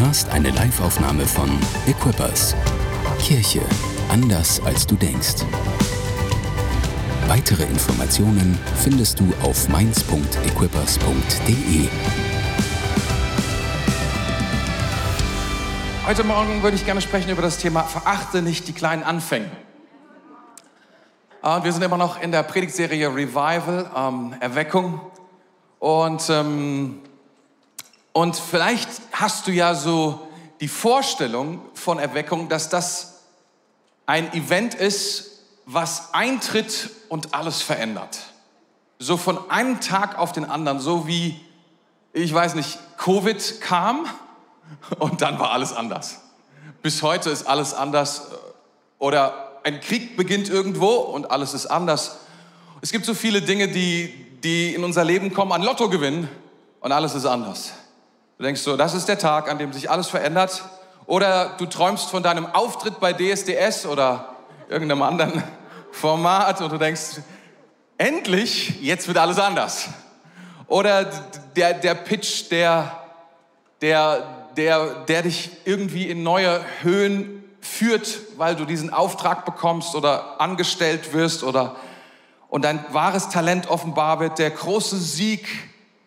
hörst eine Liveaufnahme von Equippers. Kirche anders als du denkst. Weitere Informationen findest du auf mainz.equippers.de. Heute Morgen würde ich gerne sprechen über das Thema Verachte nicht die kleinen Anfänge. Und wir sind immer noch in der Predigtserie Revival, ähm, Erweckung. Und, ähm, und vielleicht hast du ja so die Vorstellung von Erweckung, dass das ein Event ist, was eintritt und alles verändert. So von einem Tag auf den anderen, so wie, ich weiß nicht, Covid kam und dann war alles anders. Bis heute ist alles anders. Oder ein Krieg beginnt irgendwo und alles ist anders. Es gibt so viele Dinge, die, die in unser Leben kommen, an Lotto gewinnen und alles ist anders. Du denkst so, das ist der Tag, an dem sich alles verändert. Oder du träumst von deinem Auftritt bei DSDS oder irgendeinem anderen Format und du denkst, endlich, jetzt wird alles anders. Oder der, der Pitch, der, der, der, der dich irgendwie in neue Höhen führt, weil du diesen Auftrag bekommst oder angestellt wirst oder und dein wahres Talent offenbar wird, der große Sieg,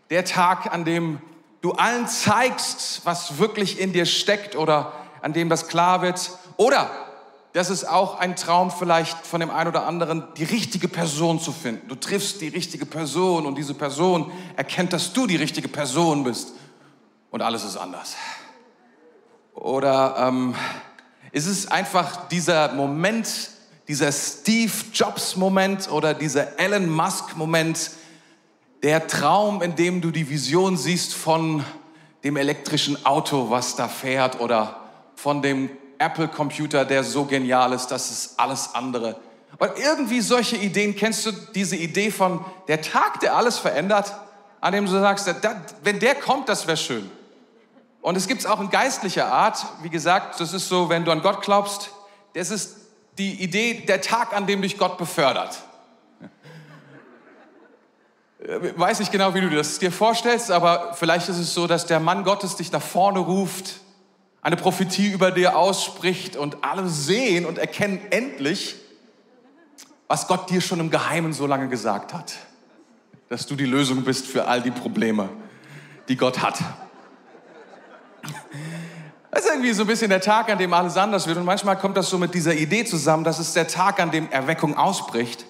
der Tag, an dem du allen zeigst, was wirklich in dir steckt oder an dem das klar wird. Oder das ist auch ein Traum vielleicht von dem einen oder anderen, die richtige Person zu finden. Du triffst die richtige Person und diese Person erkennt, dass du die richtige Person bist und alles ist anders. Oder ähm, ist es einfach dieser Moment, dieser Steve Jobs Moment oder dieser Elon Musk Moment, der Traum, in dem du die Vision siehst von dem elektrischen Auto, was da fährt oder von dem Apple Computer, der so genial ist, dass es alles andere. Und irgendwie solche Ideen, kennst du diese Idee von der Tag, der alles verändert, an dem du sagst, wenn der kommt, das wäre schön. Und es gibt es auch in geistlicher Art. Wie gesagt, das ist so, wenn du an Gott glaubst, das ist die Idee, der Tag, an dem dich Gott befördert. Ich weiß nicht genau, wie du das dir vorstellst, aber vielleicht ist es so, dass der Mann Gottes dich nach vorne ruft, eine Prophetie über dir ausspricht und alle sehen und erkennen endlich, was Gott dir schon im Geheimen so lange gesagt hat. Dass du die Lösung bist für all die Probleme, die Gott hat. Das ist irgendwie so ein bisschen der Tag, an dem alles anders wird. Und manchmal kommt das so mit dieser Idee zusammen, dass es der Tag, an dem Erweckung ausbricht.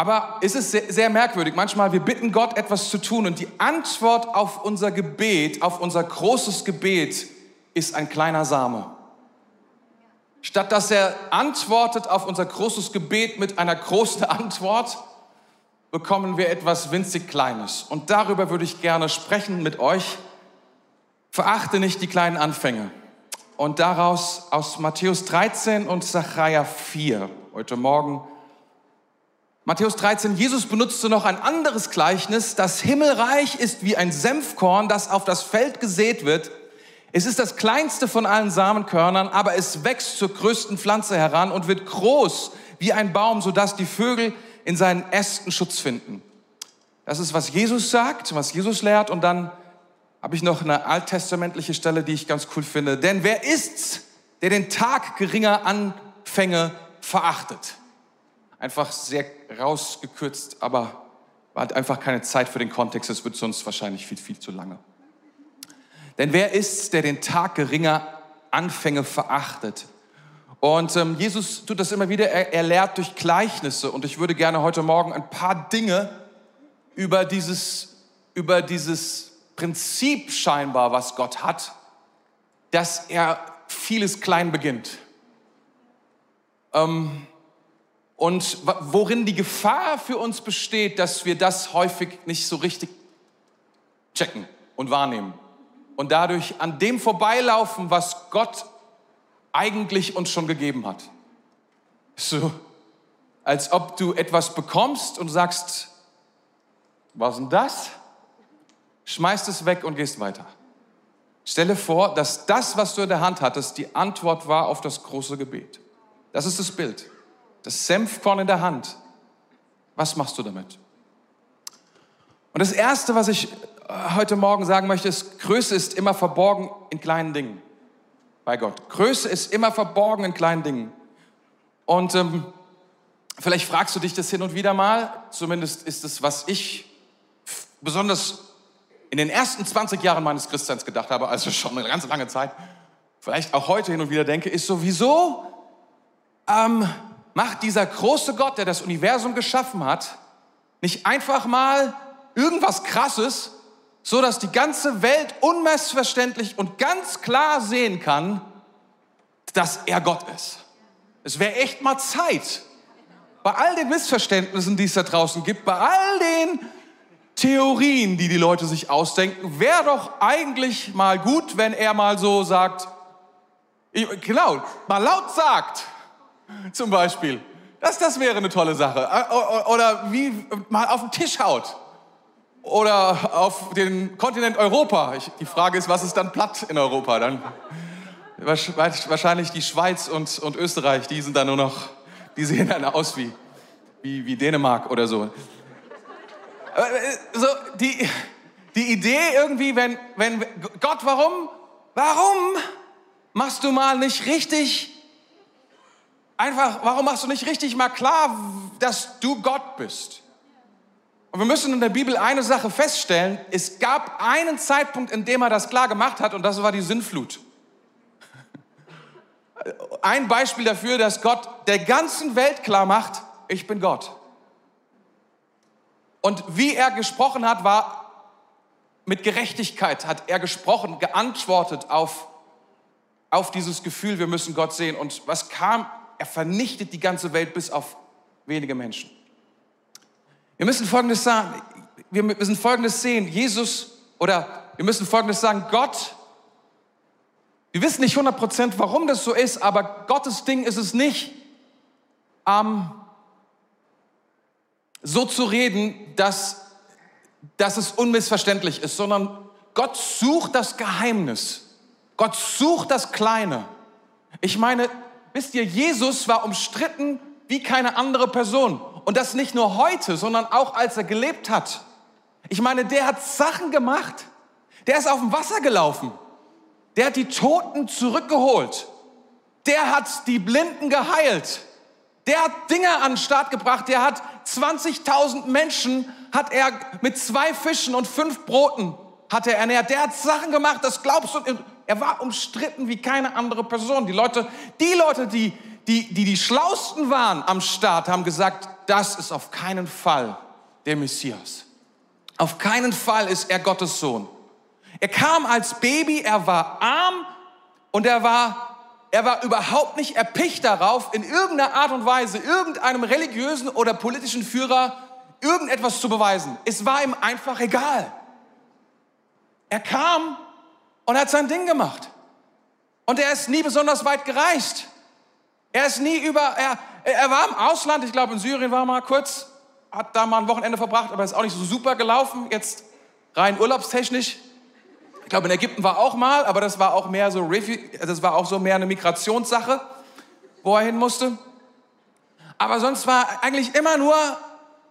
Aber es ist sehr, sehr merkwürdig. Manchmal, wir bitten Gott, etwas zu tun und die Antwort auf unser Gebet, auf unser großes Gebet, ist ein kleiner Same. Statt dass er antwortet auf unser großes Gebet mit einer großen Antwort, bekommen wir etwas winzig Kleines. Und darüber würde ich gerne sprechen mit euch. Verachte nicht die kleinen Anfänge. Und daraus aus Matthäus 13 und Sacharja 4 heute Morgen. Matthäus 13, Jesus benutzte noch ein anderes Gleichnis. Das Himmelreich ist wie ein Senfkorn, das auf das Feld gesät wird. Es ist das kleinste von allen Samenkörnern, aber es wächst zur größten Pflanze heran und wird groß wie ein Baum, sodass die Vögel in seinen Ästen Schutz finden. Das ist, was Jesus sagt, was Jesus lehrt. Und dann habe ich noch eine alttestamentliche Stelle, die ich ganz cool finde. Denn wer ist's, der den Tag geringer Anfänge verachtet? Einfach sehr rausgekürzt, aber halt einfach keine Zeit für den Kontext. Es wird sonst wahrscheinlich viel, viel zu lange. Denn wer ist's, der den Tag geringer Anfänge verachtet? Und ähm, Jesus tut das immer wieder. Er, er lehrt durch Gleichnisse. Und ich würde gerne heute Morgen ein paar Dinge über dieses, über dieses Prinzip scheinbar, was Gott hat, dass er vieles klein beginnt. Ähm, und worin die Gefahr für uns besteht, dass wir das häufig nicht so richtig checken und wahrnehmen. Und dadurch an dem vorbeilaufen, was Gott eigentlich uns schon gegeben hat. So, als ob du etwas bekommst und sagst, was denn das? schmeißt es weg und gehst weiter. Stelle vor, dass das, was du in der Hand hattest, die Antwort war auf das große Gebet. Das ist das Bild. Das Senfkorn in der Hand. Was machst du damit? Und das Erste, was ich äh, heute Morgen sagen möchte, ist, Größe ist immer verborgen in kleinen Dingen. Bei Gott. Größe ist immer verborgen in kleinen Dingen. Und ähm, vielleicht fragst du dich das hin und wieder mal. Zumindest ist es, was ich besonders in den ersten 20 Jahren meines Christseins gedacht habe, also schon eine ganz lange Zeit, vielleicht auch heute hin und wieder denke, ist sowieso, ähm, macht dieser große Gott, der das Universum geschaffen hat, nicht einfach mal irgendwas Krasses, so dass die ganze Welt unmissverständlich und ganz klar sehen kann, dass er Gott ist. Es wäre echt mal Zeit, bei all den Missverständnissen, die es da draußen gibt, bei all den Theorien, die die Leute sich ausdenken, wäre doch eigentlich mal gut, wenn er mal so sagt, genau, mal laut sagt, zum Beispiel. Das, das wäre eine tolle Sache. Oder wie mal auf den Tisch haut. Oder auf den Kontinent Europa. Ich, die Frage ist, was ist dann platt in Europa? Dann wahrscheinlich die Schweiz und, und Österreich, die sind dann nur noch, die sehen dann aus wie, wie, wie Dänemark oder so. Äh, so, die, die Idee irgendwie, wenn, wenn, Gott, warum, warum machst du mal nicht richtig, einfach, warum machst du nicht richtig mal klar, dass du Gott bist? Und wir müssen in der Bibel eine Sache feststellen, es gab einen Zeitpunkt, in dem er das klar gemacht hat und das war die Sinnflut. Ein Beispiel dafür, dass Gott der ganzen Welt klar macht, ich bin Gott. Und wie er gesprochen hat, war mit Gerechtigkeit hat er gesprochen, geantwortet auf, auf dieses Gefühl, wir müssen Gott sehen. Und was kam? Er vernichtet die ganze Welt bis auf wenige Menschen. Wir müssen Folgendes sagen, wir müssen Folgendes sehen, Jesus, oder wir müssen Folgendes sagen, Gott, wir wissen nicht 100% warum das so ist, aber Gottes Ding ist es nicht, ähm, so zu reden, dass, dass es unmissverständlich ist, sondern Gott sucht das Geheimnis. Gott sucht das Kleine. Ich meine, wisst ihr, Jesus war umstritten wie keine andere Person. Und das nicht nur heute, sondern auch als er gelebt hat. Ich meine, der hat Sachen gemacht. Der ist auf dem Wasser gelaufen. Der hat die Toten zurückgeholt. Der hat die Blinden geheilt. Der hat Dinge an den Start gebracht. Der hat 20.000 Menschen hat er mit zwei Fischen und fünf Broten hat er ernährt. Der hat Sachen gemacht, das glaubst du. Er war umstritten wie keine andere Person. Die Leute, die Leute, die die, die, die schlausten waren am Start, haben gesagt, das ist auf keinen Fall der Messias. Auf keinen Fall ist er Gottes Sohn. Er kam als Baby, er war arm und er war er war überhaupt nicht erpicht darauf, in irgendeiner Art und Weise irgendeinem religiösen oder politischen Führer irgendetwas zu beweisen. Es war ihm einfach egal. Er kam und hat sein Ding gemacht. Und er ist nie besonders weit gereist. Er ist nie über, er, er war im Ausland, ich glaube in Syrien war er mal kurz, hat da mal ein Wochenende verbracht, aber ist auch nicht so super gelaufen, jetzt rein urlaubstechnisch. Ich glaube, in Ägypten war auch mal, aber das war auch mehr so, das war auch so mehr eine Migrationssache, wo er hin musste. Aber sonst war eigentlich immer nur,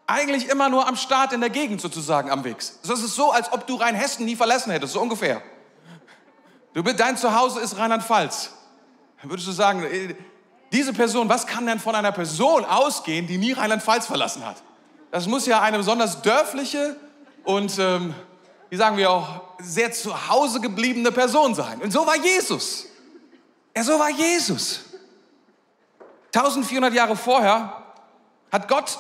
eigentlich immer nur am Start in der Gegend sozusagen am Weg. Das ist so, als ob du Rheinhessen nie verlassen hättest, so ungefähr. Du, dein Zuhause ist Rheinland-Pfalz. Würdest du sagen, äh, diese Person, was kann denn von einer Person ausgehen, die nie Rheinland-Pfalz verlassen hat? Das muss ja eine besonders dörfliche und ähm, wie sagen wir auch, sehr zu Hause gebliebene Person sein. Und so war Jesus. Ja, so war Jesus. 1400 Jahre vorher hat Gott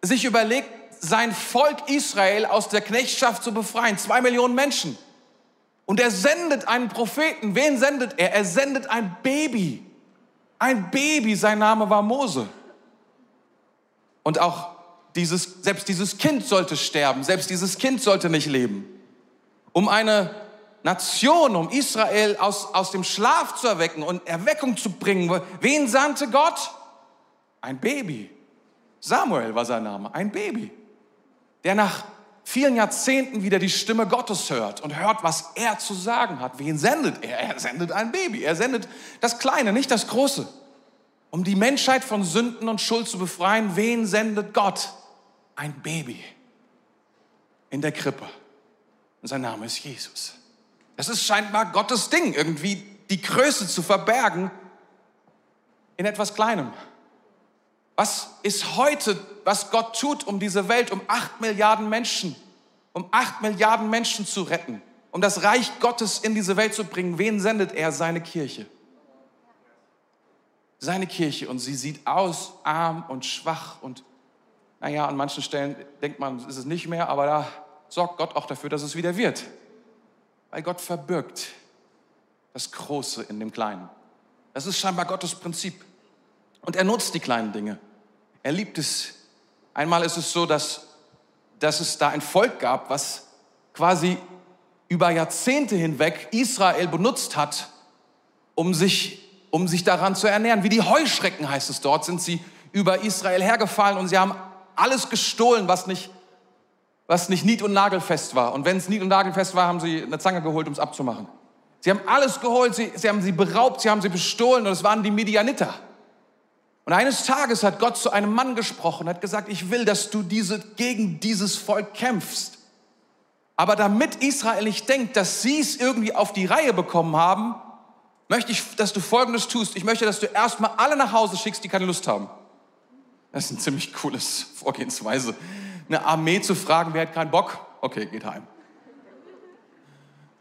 sich überlegt, sein Volk Israel aus der Knechtschaft zu befreien. Zwei Millionen Menschen. Und er sendet einen Propheten. Wen sendet er? Er sendet ein Baby. Ein Baby, sein Name war Mose. Und auch dieses, selbst dieses Kind sollte sterben, selbst dieses Kind sollte nicht leben. Um eine Nation, um Israel aus, aus dem Schlaf zu erwecken und Erweckung zu bringen. Wen sandte Gott? Ein Baby. Samuel war sein Name, ein Baby, der nach vielen Jahrzehnten wieder die Stimme Gottes hört und hört, was er zu sagen hat. Wen sendet er? Er sendet ein Baby. Er sendet das Kleine, nicht das Große. Um die Menschheit von Sünden und Schuld zu befreien, wen sendet Gott? ein Baby in der Krippe. Und sein Name ist Jesus. Das ist scheinbar Gottes Ding, irgendwie die Größe zu verbergen in etwas Kleinem. Was ist heute, was Gott tut, um diese Welt, um acht Milliarden Menschen, um acht Milliarden Menschen zu retten, um das Reich Gottes in diese Welt zu bringen? Wen sendet er? Seine Kirche. Seine Kirche. Und sie sieht aus, arm und schwach und, naja, an manchen Stellen denkt man, ist es nicht mehr, aber da sorgt Gott auch dafür, dass es wieder wird. Weil Gott verbirgt das Große in dem Kleinen. Das ist scheinbar Gottes Prinzip. Und er nutzt die kleinen Dinge. Er liebt es. Einmal ist es so, dass, dass es da ein Volk gab, was quasi über Jahrzehnte hinweg Israel benutzt hat, um sich, um sich daran zu ernähren. Wie die Heuschrecken heißt es dort, sind sie über Israel hergefallen und sie haben alles gestohlen, was nicht, was nicht nied- und nagelfest war. Und wenn es nied- und nagelfest war, haben sie eine Zange geholt, um es abzumachen. Sie haben alles geholt, sie, sie haben sie beraubt, sie haben sie bestohlen und es waren die Midianiter. Und eines Tages hat Gott zu einem Mann gesprochen, hat gesagt, ich will, dass du diese, gegen dieses Volk kämpfst. Aber damit Israel nicht denkt, dass sie es irgendwie auf die Reihe bekommen haben, möchte ich, dass du Folgendes tust. Ich möchte, dass du erstmal alle nach Hause schickst, die keine Lust haben. Das ist ein ziemlich cooles Vorgehensweise. Eine Armee zu fragen, wer hat keinen Bock? Okay, geht heim.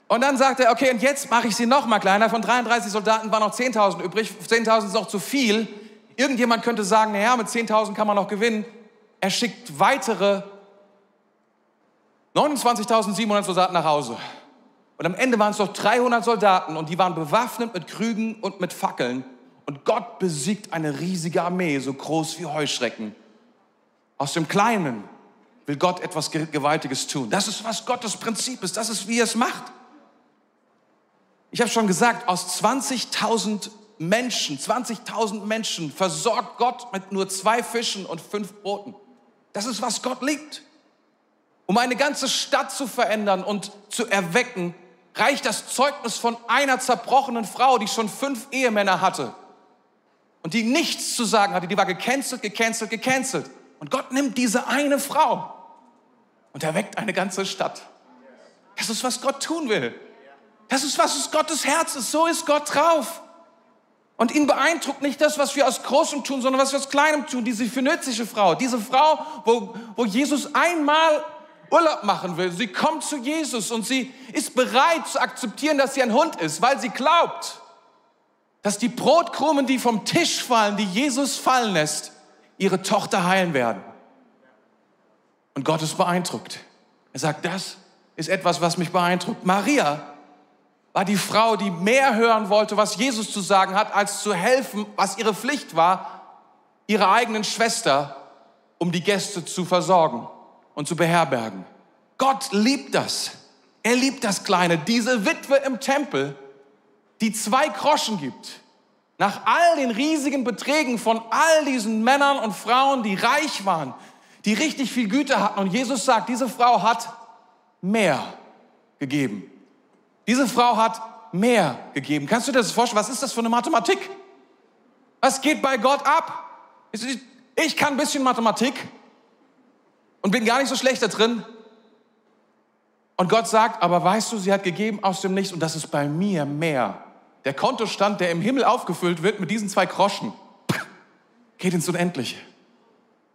Und dann sagt er, okay, und jetzt mache ich sie noch mal kleiner. Von 33 Soldaten waren noch 10.000 übrig. 10.000 ist noch zu viel. Irgendjemand könnte sagen, naja, mit 10.000 kann man noch gewinnen. Er schickt weitere 29.700 Soldaten nach Hause. Und am Ende waren es noch 300 Soldaten und die waren bewaffnet mit Krügen und mit Fackeln. Und Gott besiegt eine riesige Armee, so groß wie Heuschrecken. Aus dem Kleinen will Gott etwas Gewaltiges tun. Das ist, was Gottes Prinzip ist. Das ist, wie er es macht. Ich habe schon gesagt, aus 20.000 Menschen, 20.000 Menschen versorgt Gott mit nur zwei Fischen und fünf Broten. Das ist, was Gott liebt. Um eine ganze Stadt zu verändern und zu erwecken, reicht das Zeugnis von einer zerbrochenen Frau, die schon fünf Ehemänner hatte und die nichts zu sagen hatte. Die war gecancelt, gecancelt, gecancelt. Und Gott nimmt diese eine Frau und erweckt eine ganze Stadt. Das ist, was Gott tun will. Das ist, was ist Gottes Herz ist. So ist Gott drauf. Und ihn beeindruckt nicht das, was wir aus Großem tun, sondern was wir aus Kleinem tun. Diese phönizische Frau, diese Frau, wo, wo Jesus einmal Urlaub machen will. Sie kommt zu Jesus und sie ist bereit zu akzeptieren, dass sie ein Hund ist, weil sie glaubt, dass die Brotkrumen, die vom Tisch fallen, die Jesus fallen lässt, ihre Tochter heilen werden. Und Gott ist beeindruckt. Er sagt, das ist etwas, was mich beeindruckt. Maria war die Frau, die mehr hören wollte, was Jesus zu sagen hat, als zu helfen, was ihre Pflicht war, ihrer eigenen Schwester, um die Gäste zu versorgen und zu beherbergen. Gott liebt das. Er liebt das Kleine. Diese Witwe im Tempel, die zwei Groschen gibt, nach all den riesigen Beträgen von all diesen Männern und Frauen, die reich waren, die richtig viel Güte hatten. Und Jesus sagt, diese Frau hat mehr gegeben. Diese Frau hat mehr gegeben. Kannst du dir das vorstellen? Was ist das für eine Mathematik? Was geht bei Gott ab? Ich kann ein bisschen Mathematik und bin gar nicht so schlecht da drin. Und Gott sagt, aber weißt du, sie hat gegeben aus dem Nichts und das ist bei mir mehr. Der Kontostand, der im Himmel aufgefüllt wird mit diesen zwei Groschen, geht ins Unendliche.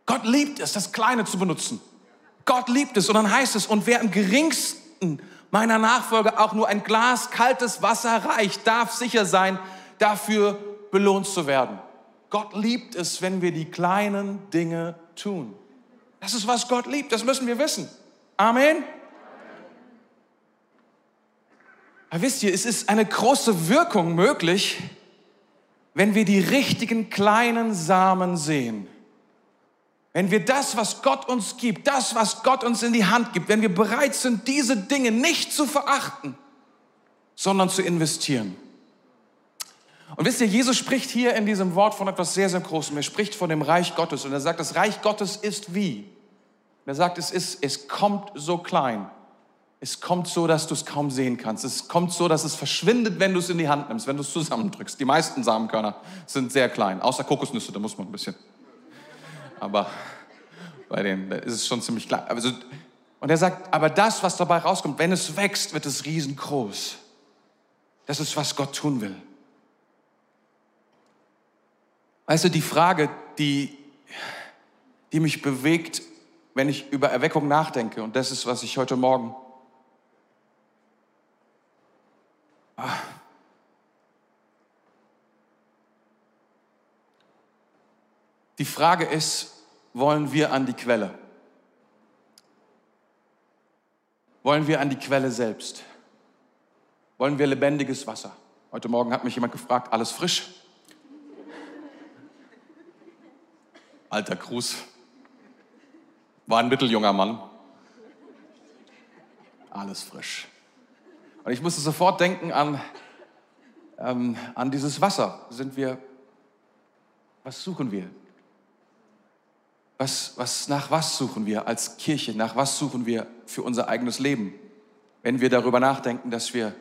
Gott liebt es, das Kleine zu benutzen. Gott liebt es und dann heißt es, und wer im geringsten meiner Nachfolger auch nur ein Glas kaltes Wasser reicht, darf sicher sein, dafür belohnt zu werden. Gott liebt es, wenn wir die kleinen Dinge tun. Das ist, was Gott liebt, das müssen wir wissen. Amen. Aber wisst ihr, es ist eine große Wirkung möglich, wenn wir die richtigen kleinen Samen sehen. Wenn wir das, was Gott uns gibt, das, was Gott uns in die Hand gibt, wenn wir bereit sind, diese Dinge nicht zu verachten, sondern zu investieren. Und wisst ihr, Jesus spricht hier in diesem Wort von etwas sehr, sehr Großem. Er spricht von dem Reich Gottes und er sagt, das Reich Gottes ist wie? er sagt, es ist, es kommt so klein. Es kommt so, dass du es kaum sehen kannst. Es kommt so, dass es verschwindet, wenn du es in die Hand nimmst, wenn du es zusammendrückst. Die meisten Samenkörner sind sehr klein, außer Kokosnüsse, da muss man ein bisschen aber bei denen ist es schon ziemlich klar. Also Und er sagt, aber das, was dabei rauskommt, wenn es wächst, wird es riesengroß. Das ist, was Gott tun will. Weißt du, die Frage, die, die mich bewegt, wenn ich über Erweckung nachdenke, und das ist, was ich heute Morgen ah, Die Frage ist, wollen wir an die Quelle? Wollen wir an die Quelle selbst? Wollen wir lebendiges Wasser? Heute Morgen hat mich jemand gefragt, alles frisch? Alter Gruß. War ein mitteljunger Mann. Alles frisch. Und ich musste sofort denken an, ähm, an dieses Wasser. Sind wir, was suchen wir? Was, was, nach was suchen wir als Kirche? Nach was suchen wir für unser eigenes Leben? Wenn wir darüber nachdenken, dass wir,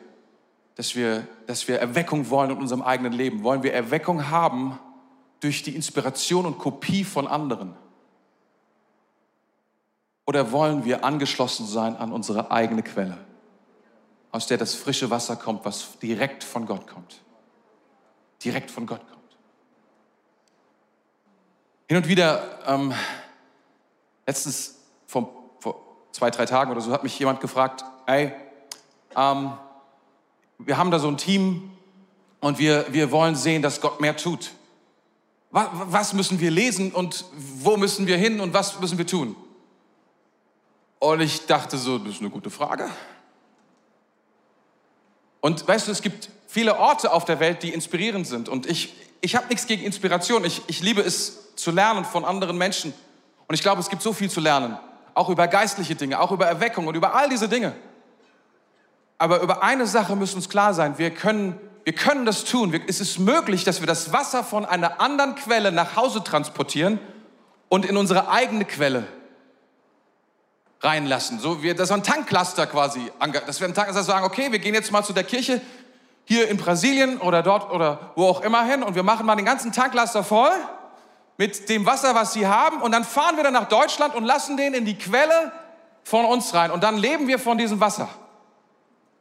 dass wir, dass wir Erweckung wollen in unserem eigenen Leben, wollen wir Erweckung haben durch die Inspiration und Kopie von anderen? Oder wollen wir angeschlossen sein an unsere eigene Quelle, aus der das frische Wasser kommt, was direkt von Gott kommt? Direkt von Gott kommt. Hin und wieder, ähm, letztens vor, vor, zwei, drei Tagen oder so, hat mich jemand gefragt, ey, ähm, wir haben da so ein Team und wir, wir wollen sehen, dass Gott mehr tut. Was, was müssen wir lesen und wo müssen wir hin und was müssen wir tun? Und ich dachte so, das ist eine gute Frage. Und weißt du, es gibt viele Orte auf der Welt, die inspirierend sind. Und ich, ich habe nichts gegen Inspiration. Ich, ich liebe es zu lernen von anderen Menschen. Und ich glaube, es gibt so viel zu lernen. Auch über geistliche Dinge, auch über Erweckung und über all diese Dinge. Aber über eine Sache müssen uns klar sein. Wir können, wir können das tun. Es ist möglich, dass wir das Wasser von einer anderen Quelle nach Hause transportieren und in unsere eigene Quelle reinlassen. So wir, das ist ein Tanklaster quasi. Dass wir ein Tanklaster sagen, okay, wir gehen jetzt mal zu der Kirche hier in Brasilien oder dort oder wo auch immer hin und wir machen mal den ganzen Tanklaster voll mit dem Wasser, was sie haben und dann fahren wir dann nach Deutschland und lassen den in die Quelle von uns rein und dann leben wir von diesem Wasser.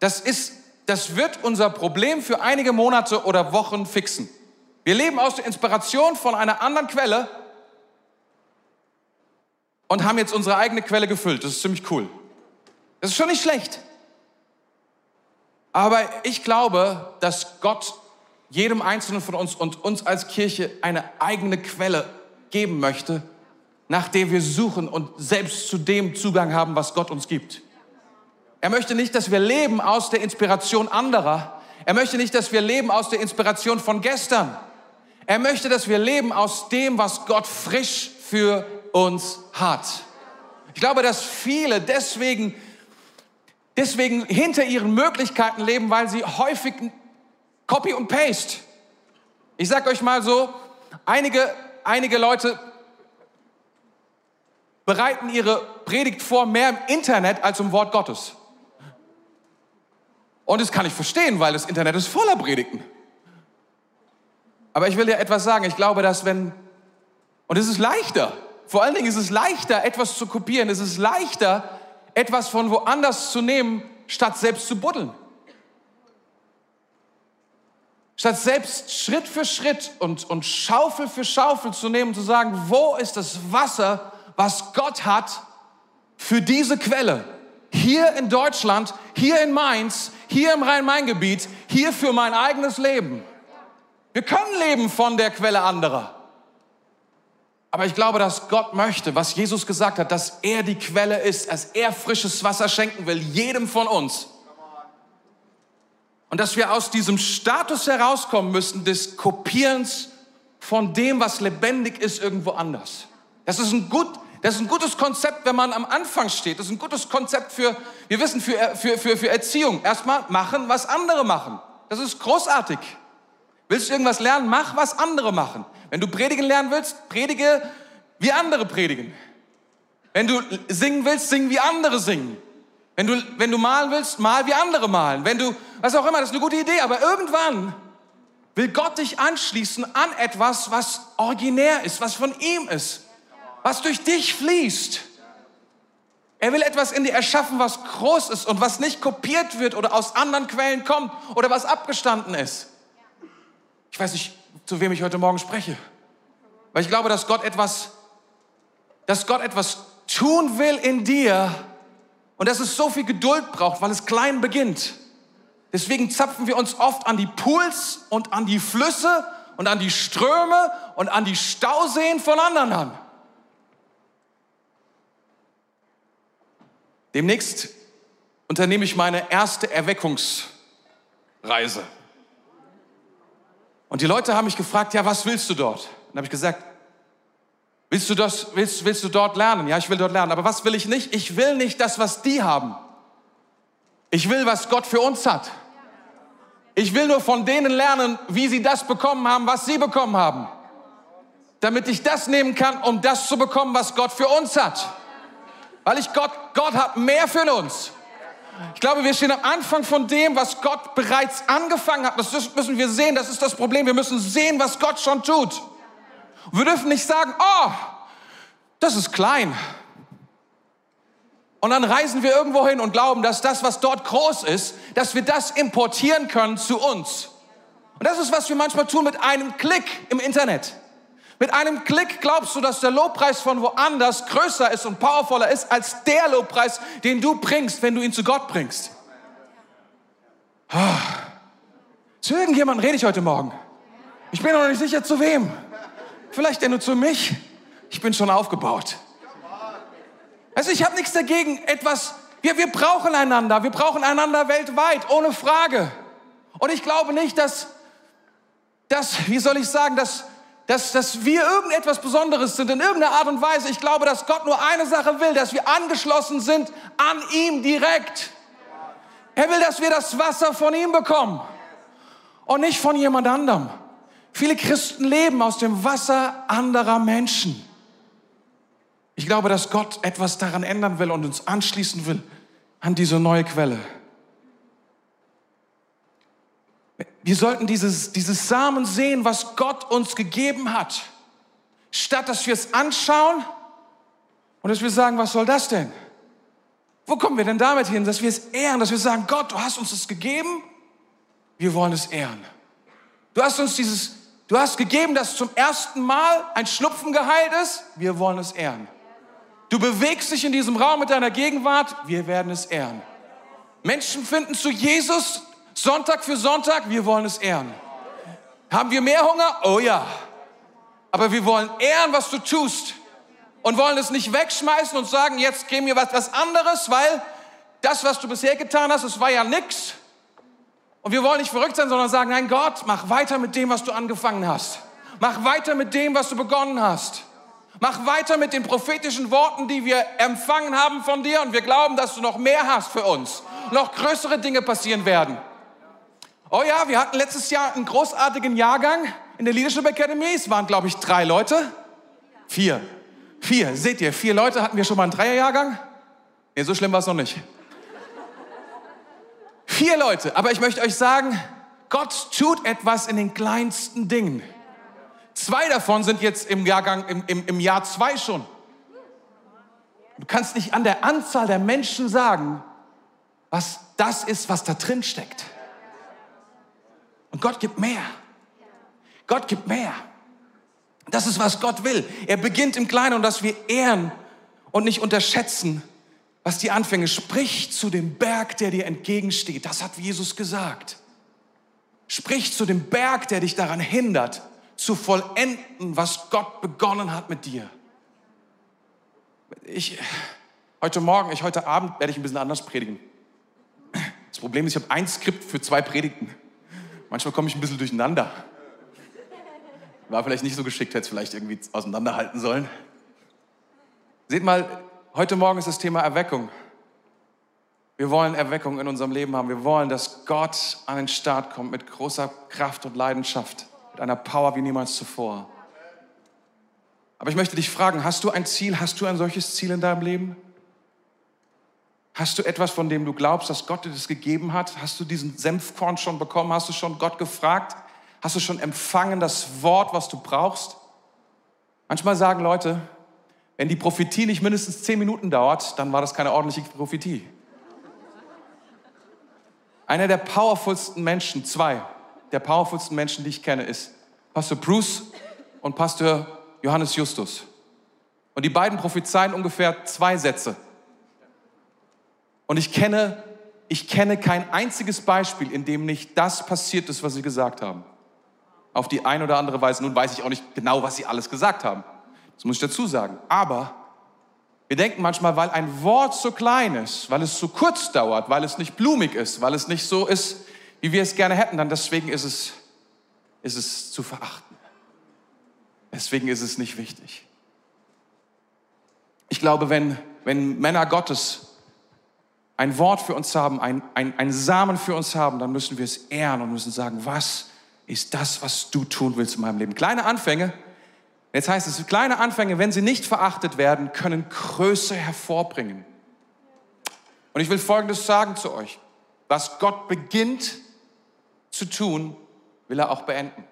Das ist, das wird unser Problem für einige Monate oder Wochen fixen. Wir leben aus der Inspiration von einer anderen Quelle und haben jetzt unsere eigene Quelle gefüllt. Das ist ziemlich cool. Das ist schon nicht schlecht. Aber ich glaube, dass Gott jedem Einzelnen von uns und uns als Kirche eine eigene Quelle geben möchte, nach der wir suchen und selbst zu dem Zugang haben, was Gott uns gibt. Er möchte nicht, dass wir leben aus der Inspiration anderer. Er möchte nicht, dass wir leben aus der Inspiration von gestern. Er möchte, dass wir leben aus dem, was Gott frisch für uns hat. Ich glaube, dass viele deswegen, deswegen hinter ihren Möglichkeiten leben, weil sie häufig Copy und Paste. Ich sage euch mal so, einige, einige Leute bereiten ihre Predigt vor mehr im Internet als im Wort Gottes. Und das kann ich verstehen, weil das Internet ist voller Predigten. Aber ich will dir etwas sagen. Ich glaube, dass wenn, und es ist leichter, vor allen Dingen ist es leichter, etwas zu kopieren. Es ist leichter, etwas von woanders zu nehmen, statt selbst zu buddeln. Statt selbst Schritt für Schritt und, und Schaufel für Schaufel zu nehmen und zu sagen, wo ist das Wasser, was Gott hat für diese Quelle? Hier in Deutschland, hier in Mainz, hier im Rhein-Main-Gebiet, hier für mein eigenes Leben. Wir können leben von der Quelle anderer. Aber ich glaube, dass Gott möchte, was Jesus gesagt hat, dass er die Quelle ist, dass er frisches Wasser schenken will, jedem von uns. Und dass wir aus diesem Status herauskommen müssen des Kopierens von dem, was lebendig ist, irgendwo anders. Das ist ein, gut, das ist ein gutes Konzept, wenn man am Anfang steht. Das ist ein gutes Konzept für, wir wissen, für, für, für, für Erziehung. Erstmal machen, was andere machen. Das ist großartig. Willst du irgendwas lernen? Mach, was andere machen. Wenn du predigen lernen willst, predige, wie andere predigen. Wenn du singen willst, sing, wie andere singen. Wenn du, wenn du malen willst, mal wie andere malen. Wenn du, was auch immer, das ist eine gute Idee, aber irgendwann will Gott dich anschließen an etwas, was originär ist, was von ihm ist, was durch dich fließt. Er will etwas in dir erschaffen, was groß ist und was nicht kopiert wird oder aus anderen Quellen kommt oder was abgestanden ist. Ich weiß nicht, zu wem ich heute Morgen spreche. Weil ich glaube, dass Gott etwas, dass Gott etwas tun will in dir und dass es so viel Geduld braucht, weil es klein beginnt. Deswegen zapfen wir uns oft an die Pools und an die Flüsse und an die Ströme und an die Stauseen von anderen an. Demnächst unternehme ich meine erste Erweckungsreise. Und die Leute haben mich gefragt, ja, was willst du dort? Und dann habe ich gesagt, willst du, das, willst, willst du dort lernen? Ja, ich will dort lernen. Aber was will ich nicht? Ich will nicht das, was die haben. Ich will, was Gott für uns hat. Ich will nur von denen lernen, wie sie das bekommen haben, was sie bekommen haben. Damit ich das nehmen kann, um das zu bekommen, was Gott für uns hat. Weil ich Gott, Gott hat mehr für uns. Ich glaube, wir stehen am Anfang von dem, was Gott bereits angefangen hat. Das müssen wir sehen, das ist das Problem. Wir müssen sehen, was Gott schon tut. Wir dürfen nicht sagen, oh, das ist klein. Und dann reisen wir irgendwo hin und glauben, dass das, was dort groß ist, dass wir das importieren können zu uns. Und das ist, was wir manchmal tun mit einem Klick im Internet. Mit einem Klick glaubst du, dass der Lobpreis von woanders größer ist und powervoller ist als der Lobpreis, den du bringst, wenn du ihn zu Gott bringst. Ah. Zu irgendjemandem rede ich heute Morgen. Ich bin noch nicht sicher zu wem. Vielleicht denn nur zu mich. Ich bin schon aufgebaut. Also ich habe nichts dagegen, etwas, wir, wir brauchen einander, wir brauchen einander weltweit, ohne Frage. Und ich glaube nicht, dass, dass wie soll ich sagen, dass dass, dass wir irgendetwas Besonderes sind in irgendeiner Art und Weise. Ich glaube, dass Gott nur eine Sache will, dass wir angeschlossen sind an ihm direkt. Er will, dass wir das Wasser von ihm bekommen und nicht von jemand anderem. Viele Christen leben aus dem Wasser anderer Menschen. Ich glaube, dass Gott etwas daran ändern will und uns anschließen will an diese neue Quelle. Wir sollten dieses, dieses Samen sehen, was Gott uns gegeben hat. Statt dass wir es anschauen und dass wir sagen, was soll das denn? Wo kommen wir denn damit hin, dass wir es ehren, dass wir sagen, Gott, du hast uns das gegeben, wir wollen es ehren. Du hast uns dieses, du hast gegeben, dass zum ersten Mal ein Schnupfen geheilt ist, wir wollen es ehren. Du bewegst dich in diesem Raum mit deiner Gegenwart, wir werden es ehren. Menschen finden zu Jesus, Sonntag für Sonntag, wir wollen es ehren. Haben wir mehr Hunger? Oh ja. Aber wir wollen ehren, was du tust. Und wollen es nicht wegschmeißen und sagen, jetzt geben wir was, was anderes, weil das, was du bisher getan hast, es war ja nix. Und wir wollen nicht verrückt sein, sondern sagen, nein Gott, mach weiter mit dem, was du angefangen hast. Mach weiter mit dem, was du begonnen hast. Mach weiter mit den prophetischen Worten, die wir empfangen haben von dir. Und wir glauben, dass du noch mehr hast für uns. Noch größere Dinge passieren werden. Oh ja, wir hatten letztes Jahr einen großartigen Jahrgang in der Leadership Academy. Es waren, glaube ich, drei Leute. Vier. Vier. Seht ihr, vier Leute hatten wir schon mal einen Dreierjahrgang. Nee, so schlimm war es noch nicht. Vier Leute. Aber ich möchte euch sagen, Gott tut etwas in den kleinsten Dingen. Zwei davon sind jetzt im Jahrgang, im, im, im Jahr zwei schon. Du kannst nicht an der Anzahl der Menschen sagen, was das ist, was da drin steckt. Und Gott gibt mehr. Gott gibt mehr. Das ist, was Gott will. Er beginnt im Kleinen und dass wir ehren und nicht unterschätzen, was die Anfänge spricht zu dem Berg, der dir entgegensteht. Das hat Jesus gesagt. Sprich zu dem Berg, der dich daran hindert, zu vollenden, was Gott begonnen hat mit dir. Ich, heute Morgen, ich heute Abend werde ich ein bisschen anders predigen. Das Problem ist, ich habe ein Skript für zwei Predigten. Manchmal komme ich ein bisschen durcheinander. War vielleicht nicht so geschickt, hätte es vielleicht irgendwie auseinanderhalten sollen. Seht mal, heute Morgen ist das Thema Erweckung. Wir wollen Erweckung in unserem Leben haben. Wir wollen, dass Gott an den Start kommt mit großer Kraft und Leidenschaft, mit einer Power wie niemals zuvor. Aber ich möchte dich fragen, hast du ein Ziel? Hast du ein solches Ziel in deinem Leben? Hast du etwas, von dem du glaubst, dass Gott dir das gegeben hat? Hast du diesen Senfkorn schon bekommen? Hast du schon Gott gefragt? Hast du schon empfangen das Wort, was du brauchst? Manchmal sagen Leute, Wenn die Prophetie nicht mindestens zehn Minuten dauert, dann war das keine ordentliche Prophetie. Einer der powerfulsten Menschen, zwei der powerfulsten Menschen, die ich kenne, ist Pastor Bruce und Pastor Johannes Justus. Und die beiden prophezeien ungefähr zwei Sätze. Und ich kenne, ich kenne kein einziges Beispiel, in dem nicht das passiert ist, was sie gesagt haben. Auf die eine oder andere Weise. Nun weiß ich auch nicht genau, was sie alles gesagt haben. Das muss ich dazu sagen. Aber wir denken manchmal, weil ein Wort so klein ist, weil es so kurz dauert, weil es nicht blumig ist, weil es nicht so ist, wie wir es gerne hätten, dann deswegen ist es, ist es zu verachten. Deswegen ist es nicht wichtig. Ich glaube, wenn, wenn Männer Gottes ein Wort für uns haben, ein, ein, ein Samen für uns haben, dann müssen wir es ehren und müssen sagen, was ist das, was du tun willst in meinem Leben? Kleine Anfänge, jetzt heißt es, kleine Anfänge, wenn sie nicht verachtet werden, können Größe hervorbringen. Und ich will Folgendes sagen zu euch. Was Gott beginnt zu tun, will er auch beenden.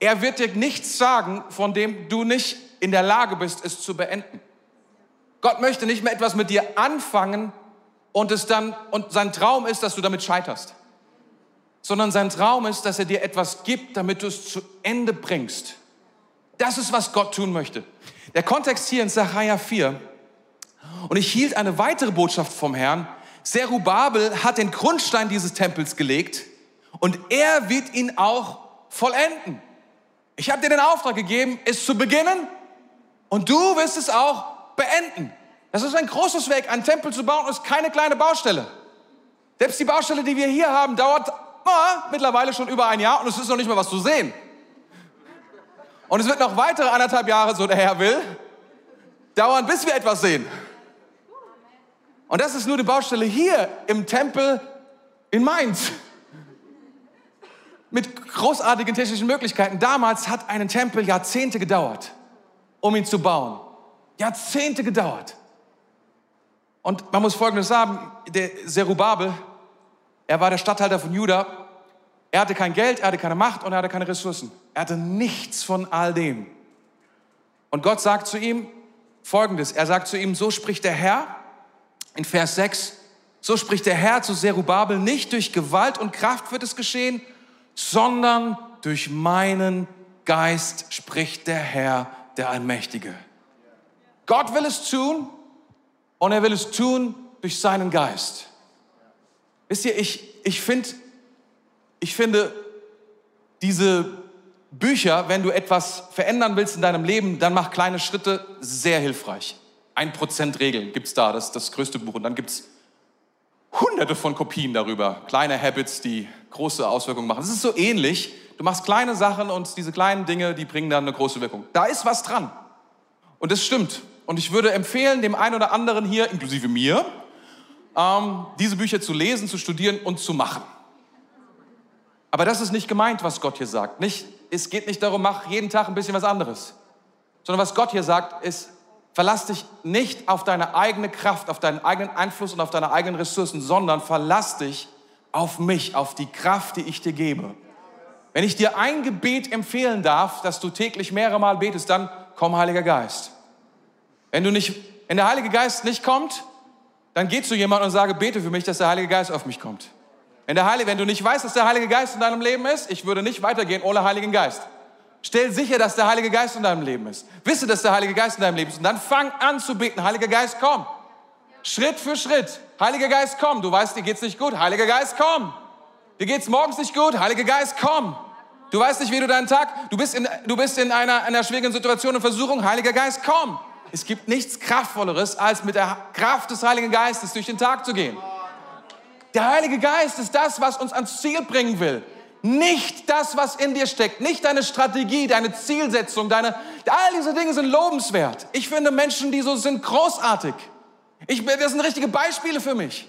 Er wird dir nichts sagen, von dem du nicht in der Lage bist, es zu beenden. Gott möchte nicht mehr etwas mit dir anfangen und es dann und sein Traum ist, dass du damit scheiterst, sondern sein Traum ist, dass er dir etwas gibt, damit du es zu Ende bringst. Das ist, was Gott tun möchte. Der Kontext hier in Sacharja 4. Und ich hielt eine weitere Botschaft vom Herrn. Serubabel hat den Grundstein dieses Tempels gelegt und er wird ihn auch vollenden. Ich habe dir den Auftrag gegeben, es zu beginnen und du wirst es auch beenden. Das ist ein großes Weg. Ein Tempel zu bauen ist keine kleine Baustelle. Selbst die Baustelle, die wir hier haben, dauert oh, mittlerweile schon über ein Jahr und es ist noch nicht mal was zu sehen. Und es wird noch weitere anderthalb Jahre, so der Herr will, dauern, bis wir etwas sehen. Und das ist nur die Baustelle hier im Tempel in Mainz. Mit großartigen technischen Möglichkeiten. Damals hat einen Tempel Jahrzehnte gedauert um ihn zu bauen. Jahrzehnte gedauert. Und man muss Folgendes sagen, der Zerubabel, er war der Statthalter von Juda, er hatte kein Geld, er hatte keine Macht und er hatte keine Ressourcen. Er hatte nichts von all dem. Und Gott sagt zu ihm Folgendes, er sagt zu ihm, so spricht der Herr, in Vers 6, so spricht der Herr zu Zerubabel, nicht durch Gewalt und Kraft wird es geschehen, sondern durch meinen Geist spricht der Herr der Allmächtige. Gott will es tun und er will es tun durch seinen Geist. Wisst ihr, ich, ich, find, ich finde diese Bücher, wenn du etwas verändern willst in deinem Leben, dann mach kleine Schritte sehr hilfreich. Ein Prozent Regel gibt es da, das ist das größte Buch. Und dann gibt es hunderte von Kopien darüber. Kleine Habits, die große Auswirkungen machen. Es ist so ähnlich Du machst kleine Sachen und diese kleinen Dinge, die bringen dann eine große Wirkung. Da ist was dran. Und das stimmt. Und ich würde empfehlen, dem einen oder anderen hier, inklusive mir, ähm, diese Bücher zu lesen, zu studieren und zu machen. Aber das ist nicht gemeint, was Gott hier sagt. Nicht, es geht nicht darum, mach jeden Tag ein bisschen was anderes. Sondern was Gott hier sagt, ist, verlass dich nicht auf deine eigene Kraft, auf deinen eigenen Einfluss und auf deine eigenen Ressourcen, sondern verlass dich auf mich, auf die Kraft, die ich dir gebe. Wenn ich dir ein Gebet empfehlen darf, dass du täglich mehrere Mal betest, dann komm Heiliger Geist. Wenn du nicht, wenn der Heilige Geist nicht kommt, dann geh zu jemandem und sage, bete für mich, dass der Heilige Geist auf mich kommt. Wenn, der Heilige, wenn du nicht weißt, dass der Heilige Geist in deinem Leben ist, ich würde nicht weitergehen ohne Heiligen Geist. Stell sicher, dass der Heilige Geist in deinem Leben ist. Wisse, dass der Heilige Geist in deinem Leben ist. Und dann fang an zu beten. Heiliger Geist, komm. Schritt für Schritt. Heiliger Geist, komm. Du weißt, dir geht's nicht gut. Heiliger Geist, komm. Dir geht's morgens nicht gut. Heiliger Geist, komm. Du weißt nicht, wie du deinen Tag, du bist in, du bist in einer, einer schwierigen Situation und Versuchung. Heiliger Geist, komm. Es gibt nichts Kraftvolleres, als mit der Kraft des Heiligen Geistes durch den Tag zu gehen. Der Heilige Geist ist das, was uns ans Ziel bringen will. Nicht das, was in dir steckt, nicht deine Strategie, deine Zielsetzung, deine, all diese Dinge sind lobenswert. Ich finde Menschen, die so sind, großartig. Ich, das sind richtige Beispiele für mich.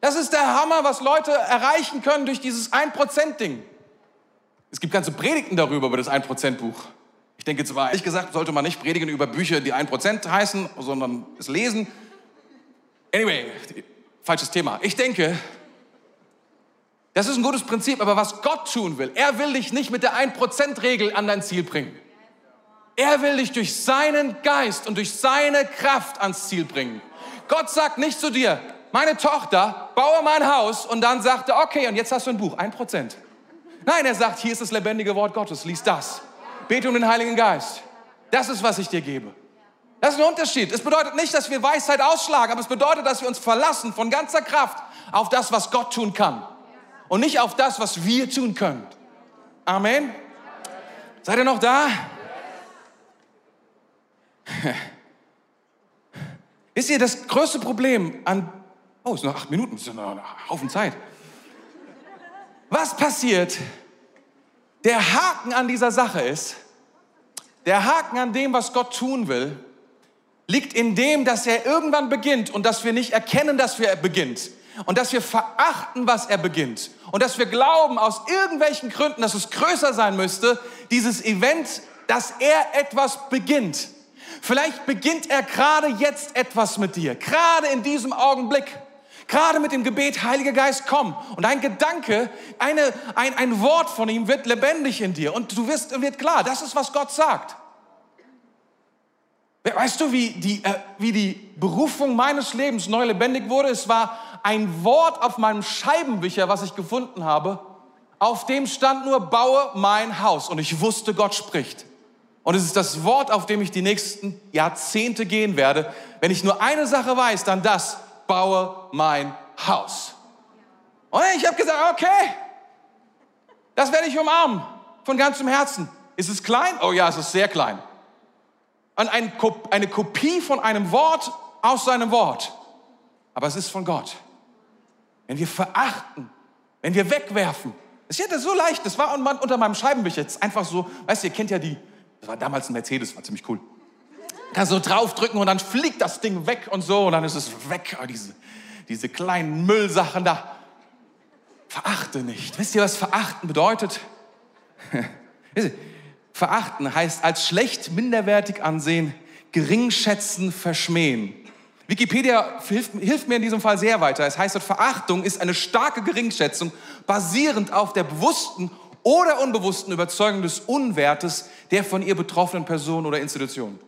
Das ist der Hammer, was Leute erreichen können durch dieses 1%-Ding. Es gibt ganze Predigten darüber, über das 1%-Buch. Ich denke zwar, ehrlich gesagt, sollte man nicht predigen über Bücher, die 1% heißen, sondern es lesen. Anyway, falsches Thema. Ich denke, das ist ein gutes Prinzip, aber was Gott tun will, er will dich nicht mit der 1%-Regel an dein Ziel bringen. Er will dich durch seinen Geist und durch seine Kraft ans Ziel bringen. Gott sagt nicht zu dir, meine Tochter, baue mein Haus und dann sagt er, okay, und jetzt hast du ein Buch, ein Prozent. Nein, er sagt, hier ist das lebendige Wort Gottes, lies das. Bete um den Heiligen Geist. Das ist, was ich dir gebe. Das ist ein Unterschied. Es bedeutet nicht, dass wir Weisheit ausschlagen, aber es bedeutet, dass wir uns verlassen von ganzer Kraft auf das, was Gott tun kann. Und nicht auf das, was wir tun können. Amen. Seid ihr noch da? Wisst ihr, das größte Problem an. Oh, es sind noch acht Minuten, es ist noch ein Haufen Zeit. Was passiert? Der Haken an dieser Sache ist, der Haken an dem, was Gott tun will, liegt in dem, dass er irgendwann beginnt und dass wir nicht erkennen, dass er beginnt. Und dass wir verachten, was er beginnt. Und dass wir glauben, aus irgendwelchen Gründen, dass es größer sein müsste, dieses Event, dass er etwas beginnt. Vielleicht beginnt er gerade jetzt etwas mit dir, gerade in diesem Augenblick. Gerade mit dem Gebet, Heiliger Geist, komm. Und ein Gedanke, eine, ein, ein Wort von ihm wird lebendig in dir. Und du wirst, wird klar, das ist, was Gott sagt. Weißt du, wie die, äh, wie die Berufung meines Lebens neu lebendig wurde? Es war ein Wort auf meinem Scheibenwischer, was ich gefunden habe. Auf dem stand nur, baue mein Haus. Und ich wusste, Gott spricht. Und es ist das Wort, auf dem ich die nächsten Jahrzehnte gehen werde. Wenn ich nur eine Sache weiß, dann das, baue mein Haus. Und ich habe gesagt, okay, das werde ich umarmen, von ganzem Herzen. Ist es klein? Oh ja, es ist sehr klein ein, eine Kopie von einem Wort aus seinem Wort. Aber es ist von Gott. Wenn wir verachten, wenn wir wegwerfen, es ist ja so leicht, das war unter meinem Scheibenwischer jetzt einfach so, weißt du, ihr kennt ja die, das war damals ein Mercedes, war ziemlich cool. Kannst so draufdrücken und dann fliegt das Ding weg und so und dann ist es weg, diese, diese kleinen Müllsachen da. Verachte nicht. Wisst ihr, was verachten bedeutet? Verachten heißt als schlecht, minderwertig ansehen, geringschätzen, verschmähen. Wikipedia hilft, hilft, mir in diesem Fall sehr weiter. Es heißt, Verachtung ist eine starke Geringschätzung, basierend auf der bewussten oder unbewussten Überzeugung des Unwertes der von ihr betroffenen Person oder Institution.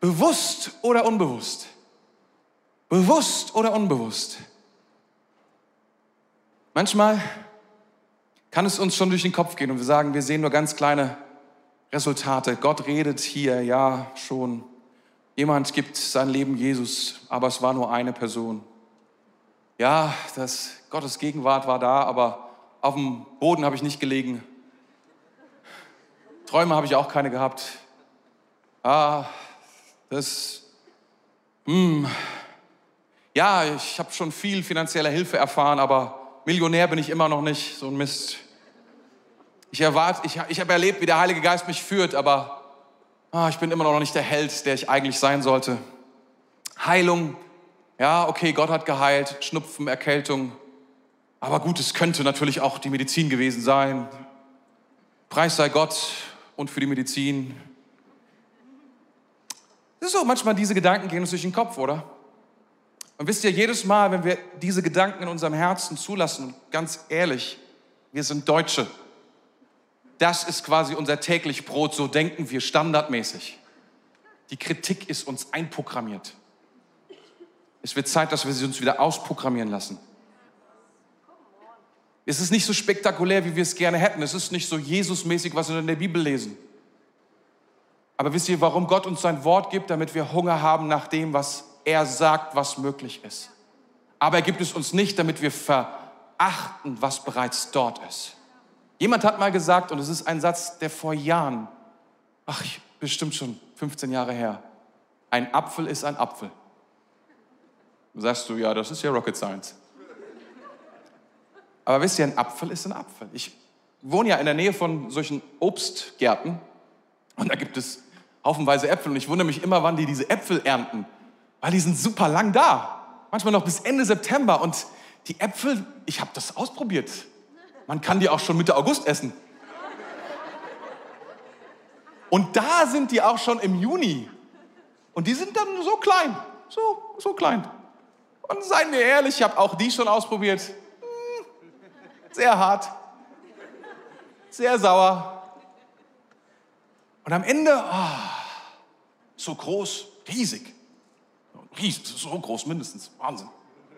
Bewusst oder unbewusst? Bewusst oder unbewusst? Manchmal kann es uns schon durch den Kopf gehen und wir sagen, wir sehen nur ganz kleine Resultate. Gott redet hier, ja, schon. Jemand gibt sein Leben Jesus, aber es war nur eine Person. Ja, das Gottes Gegenwart war da, aber auf dem Boden habe ich nicht gelegen. Träume habe ich auch keine gehabt. Ah, das, hm. Ja, ich habe schon viel finanzielle Hilfe erfahren, aber Millionär bin ich immer noch nicht, so ein Mist. Ich erwarte, ich, ich habe erlebt, wie der Heilige Geist mich führt, aber ah, ich bin immer noch nicht der Held, der ich eigentlich sein sollte. Heilung, ja, okay, Gott hat geheilt, Schnupfen, Erkältung, aber gut, es könnte natürlich auch die Medizin gewesen sein. Preis sei Gott und für die Medizin. So, manchmal diese Gedanken gehen uns durch den Kopf, oder? Und wisst ihr, jedes Mal, wenn wir diese Gedanken in unserem Herzen zulassen, ganz ehrlich, wir sind Deutsche. Das ist quasi unser täglich Brot, so denken wir standardmäßig. Die Kritik ist uns einprogrammiert. Es wird Zeit, dass wir sie uns wieder ausprogrammieren lassen. Es ist nicht so spektakulär, wie wir es gerne hätten. Es ist nicht so Jesusmäßig, was wir in der Bibel lesen. Aber wisst ihr, warum Gott uns sein Wort gibt? Damit wir Hunger haben nach dem, was er sagt, was möglich ist. Aber er gibt es uns nicht, damit wir verachten, was bereits dort ist. Jemand hat mal gesagt, und es ist ein Satz, der vor Jahren, ach, bestimmt schon 15 Jahre her, ein Apfel ist ein Apfel. Sagst du, ja, das ist ja Rocket Science. Aber wisst ihr, ein Apfel ist ein Apfel. Ich wohne ja in der Nähe von solchen Obstgärten und da gibt es haufenweise Äpfel und ich wundere mich immer, wann die diese Äpfel ernten, weil die sind super lang da. Manchmal noch bis Ende September und die Äpfel, ich habe das ausprobiert. Man kann die auch schon Mitte August essen. Und da sind die auch schon im Juni. Und die sind dann so klein, so, so klein. Und seien wir ehrlich, ich habe auch die schon ausprobiert. Hm, sehr hart, sehr sauer. Und am Ende, oh, so groß, riesig. Riesig, so groß mindestens. Wahnsinn.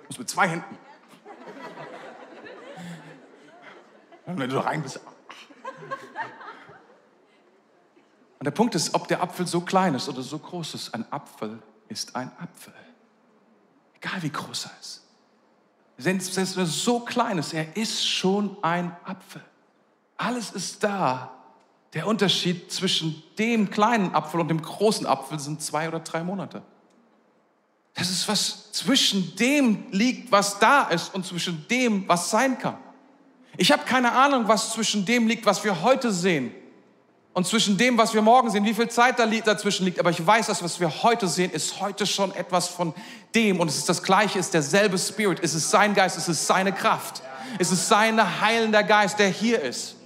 Muss mit zwei Händen. Und wenn du rein bist. Und der Punkt ist, ob der Apfel so klein ist oder so groß ist, ein Apfel ist ein Apfel. Egal wie groß er ist. Selbst wenn er so klein ist, er ist schon ein Apfel. Alles ist da. Der Unterschied zwischen dem kleinen Apfel und dem großen Apfel sind zwei oder drei Monate. Das ist was zwischen dem liegt, was da ist und zwischen dem, was sein kann. Ich habe keine Ahnung, was zwischen dem liegt, was wir heute sehen und zwischen dem, was wir morgen sehen, wie viel Zeit da dazwischen liegt. Aber ich weiß, dass was wir heute sehen, ist heute schon etwas von dem. Und es ist das Gleiche, es ist derselbe Spirit. Es ist sein Geist, es ist seine Kraft. Es ist sein heilender Geist, der hier ist.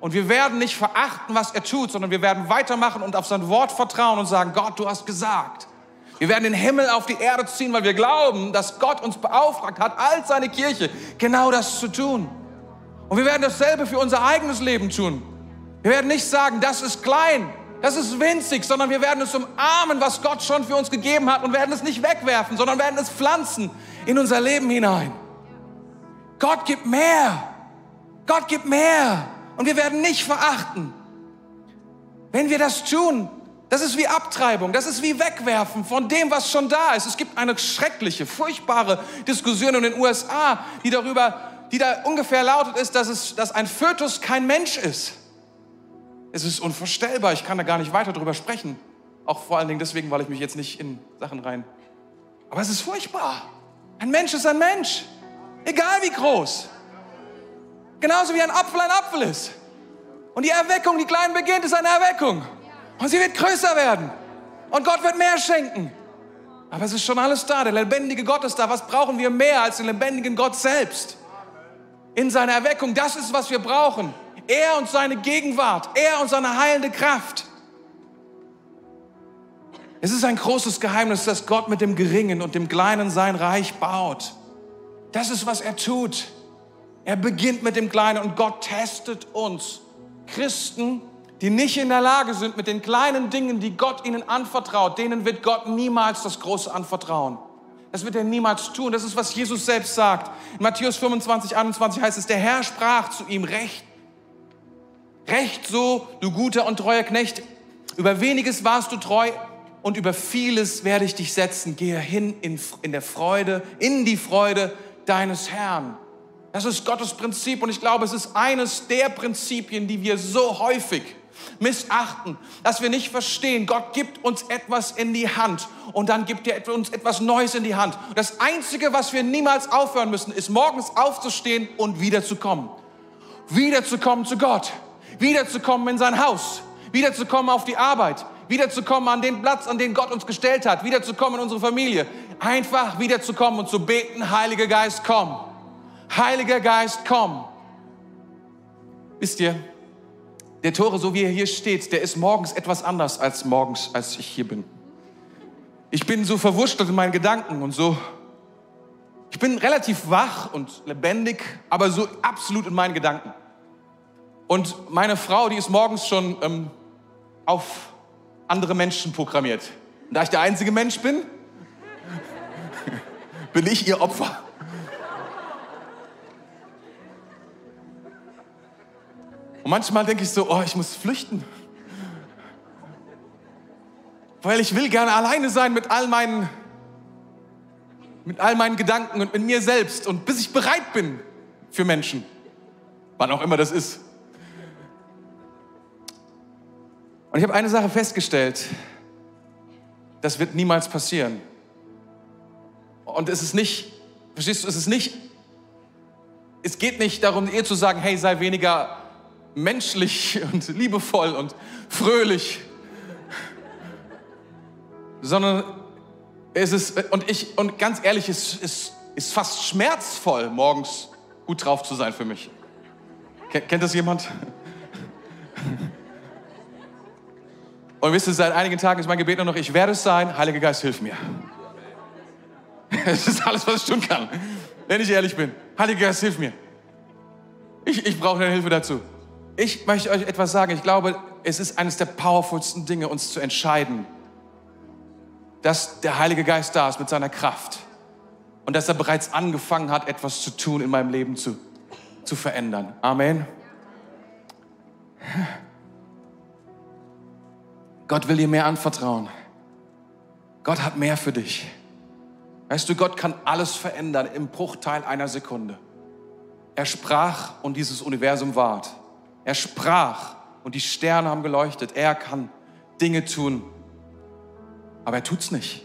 Und wir werden nicht verachten, was er tut, sondern wir werden weitermachen und auf sein Wort vertrauen und sagen, Gott, du hast gesagt. Wir werden den Himmel auf die Erde ziehen, weil wir glauben, dass Gott uns beauftragt hat, als seine Kirche genau das zu tun. Und wir werden dasselbe für unser eigenes Leben tun. Wir werden nicht sagen, das ist klein, das ist winzig, sondern wir werden es umarmen, was Gott schon für uns gegeben hat und werden es nicht wegwerfen, sondern werden es pflanzen in unser Leben hinein. Gott gibt mehr. Gott gibt mehr. Und wir werden nicht verachten. Wenn wir das tun, das ist wie Abtreibung, das ist wie Wegwerfen von dem, was schon da ist. Es gibt eine schreckliche, furchtbare Diskussion in den USA, die darüber, die da ungefähr lautet ist, dass, es, dass ein Fötus kein Mensch ist. Es ist unvorstellbar. Ich kann da gar nicht weiter drüber sprechen. Auch vor allen Dingen deswegen, weil ich mich jetzt nicht in Sachen rein. Aber es ist furchtbar. Ein Mensch ist ein Mensch. Egal wie groß. Genauso wie ein Apfel ein Apfel ist. Und die Erweckung, die klein beginnt, ist eine Erweckung. Und sie wird größer werden. Und Gott wird mehr schenken. Aber es ist schon alles da. Der lebendige Gott ist da. Was brauchen wir mehr als den lebendigen Gott selbst? In seiner Erweckung. Das ist, was wir brauchen. Er und seine Gegenwart, er und seine heilende Kraft. Es ist ein großes Geheimnis, dass Gott mit dem Geringen und dem Kleinen sein Reich baut. Das ist, was er tut. Er beginnt mit dem Kleinen und Gott testet uns. Christen, die nicht in der Lage sind, mit den kleinen Dingen, die Gott ihnen anvertraut, denen wird Gott niemals das Große anvertrauen. Das wird er niemals tun. Das ist, was Jesus selbst sagt. In Matthäus 25, 21 heißt es, der Herr sprach zu ihm, recht Recht so, du guter und treuer Knecht, über weniges warst du treu und über vieles werde ich dich setzen. Gehe hin in, in der Freude, in die Freude deines Herrn. Das ist Gottes Prinzip und ich glaube, es ist eines der Prinzipien, die wir so häufig missachten, dass wir nicht verstehen, Gott gibt uns etwas in die Hand und dann gibt er uns etwas Neues in die Hand. Das Einzige, was wir niemals aufhören müssen, ist morgens aufzustehen und wiederzukommen. Wiederzukommen zu Gott wiederzukommen in sein Haus, wiederzukommen auf die Arbeit, wiederzukommen an den Platz, an den Gott uns gestellt hat, wiederzukommen in unsere Familie. Einfach wiederzukommen und zu beten, Heiliger Geist, komm. Heiliger Geist, komm. Wisst ihr, der Tore, so wie er hier steht, der ist morgens etwas anders als morgens, als ich hier bin. Ich bin so verwurschtelt in meinen Gedanken und so. Ich bin relativ wach und lebendig, aber so absolut in meinen Gedanken. Und meine Frau, die ist morgens schon ähm, auf andere Menschen programmiert. Und da ich der einzige Mensch bin, bin ich ihr Opfer. Und manchmal denke ich so, oh, ich muss flüchten. Weil ich will gerne alleine sein mit all meinen, mit all meinen Gedanken und mit mir selbst und bis ich bereit bin für Menschen. Wann auch immer das ist. Und ich habe eine Sache festgestellt, das wird niemals passieren. Und es ist nicht, verstehst du, es ist nicht, es geht nicht darum, ihr zu sagen, hey, sei weniger menschlich und liebevoll und fröhlich, sondern es ist, und ich, und ganz ehrlich, es ist, ist fast schmerzvoll, morgens gut drauf zu sein für mich. Kennt das jemand? Und wisst ihr, seit einigen Tagen ist mein Gebet nur noch, ich werde es sein, Heiliger Geist, hilf mir. Das ist alles, was ich tun kann, wenn ich ehrlich bin. Heiliger Geist, hilf mir. Ich, ich brauche deine Hilfe dazu. Ich möchte euch etwas sagen. Ich glaube, es ist eines der powerfulsten Dinge, uns zu entscheiden, dass der Heilige Geist da ist mit seiner Kraft und dass er bereits angefangen hat, etwas zu tun in meinem Leben zu, zu verändern. Amen. Gott will dir mehr anvertrauen. Gott hat mehr für dich. Weißt du, Gott kann alles verändern im Bruchteil einer Sekunde. Er sprach und dieses Universum ward. Er sprach und die Sterne haben geleuchtet. Er kann Dinge tun, aber er tut's nicht.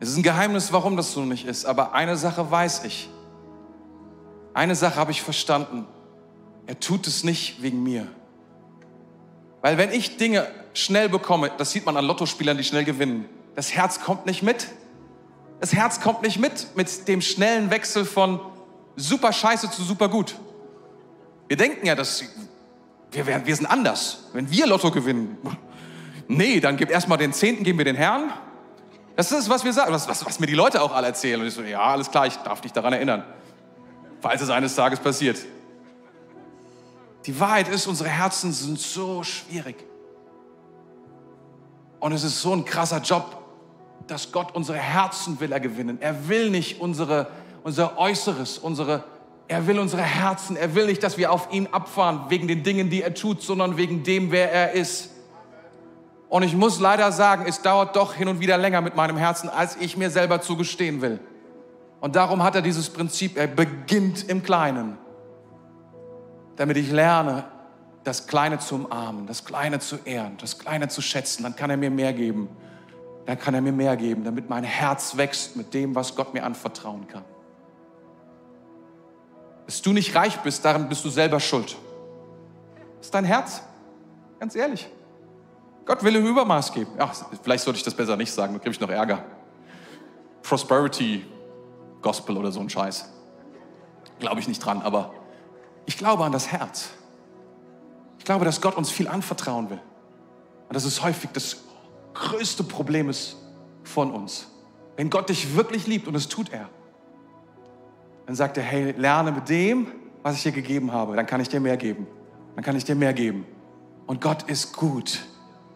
Es ist ein Geheimnis, warum das so nicht ist. Aber eine Sache weiß ich. Eine Sache habe ich verstanden. Er tut es nicht wegen mir. Weil wenn ich Dinge schnell bekomme, das sieht man an Lottospielern, die schnell gewinnen, das Herz kommt nicht mit. Das Herz kommt nicht mit mit dem schnellen Wechsel von super scheiße zu super gut. Wir denken ja, dass wir, werden, wir sind anders. Wenn wir Lotto gewinnen, nee, dann gib erstmal den Zehnten, geben wir den Herrn. Das ist, was wir sagen, was, was, was mir die Leute auch alle erzählen. Und ich so, ja, alles klar, ich darf dich daran erinnern, falls es eines Tages passiert. Die Wahrheit ist, unsere Herzen sind so schwierig. Und es ist so ein krasser Job, dass Gott unsere Herzen will er gewinnen. Er will nicht unsere, unser Äußeres, unsere, er will unsere Herzen. Er will nicht, dass wir auf ihn abfahren wegen den Dingen, die er tut, sondern wegen dem, wer er ist. Und ich muss leider sagen, es dauert doch hin und wieder länger mit meinem Herzen, als ich mir selber zugestehen will. Und darum hat er dieses Prinzip, er beginnt im Kleinen, damit ich lerne, das Kleine zu umarmen, das Kleine zu ehren, das Kleine zu schätzen. Dann kann er mir mehr geben. Dann kann er mir mehr geben, damit mein Herz wächst mit dem, was Gott mir anvertrauen kann. Dass du nicht reich bist, daran bist du selber schuld. Das ist dein Herz. Ganz ehrlich. Gott will im Übermaß geben. Ach, vielleicht sollte ich das besser nicht sagen, dann kriege ich noch Ärger. Prosperity Gospel oder so ein Scheiß. Glaube ich nicht dran, aber ich glaube an das Herz. Ich glaube, dass Gott uns viel anvertrauen will. Und das ist häufig das größte Problem ist von uns. Wenn Gott dich wirklich liebt, und das tut er, dann sagt er, hey, lerne mit dem, was ich dir gegeben habe, dann kann ich dir mehr geben. Dann kann ich dir mehr geben. Und Gott ist gut.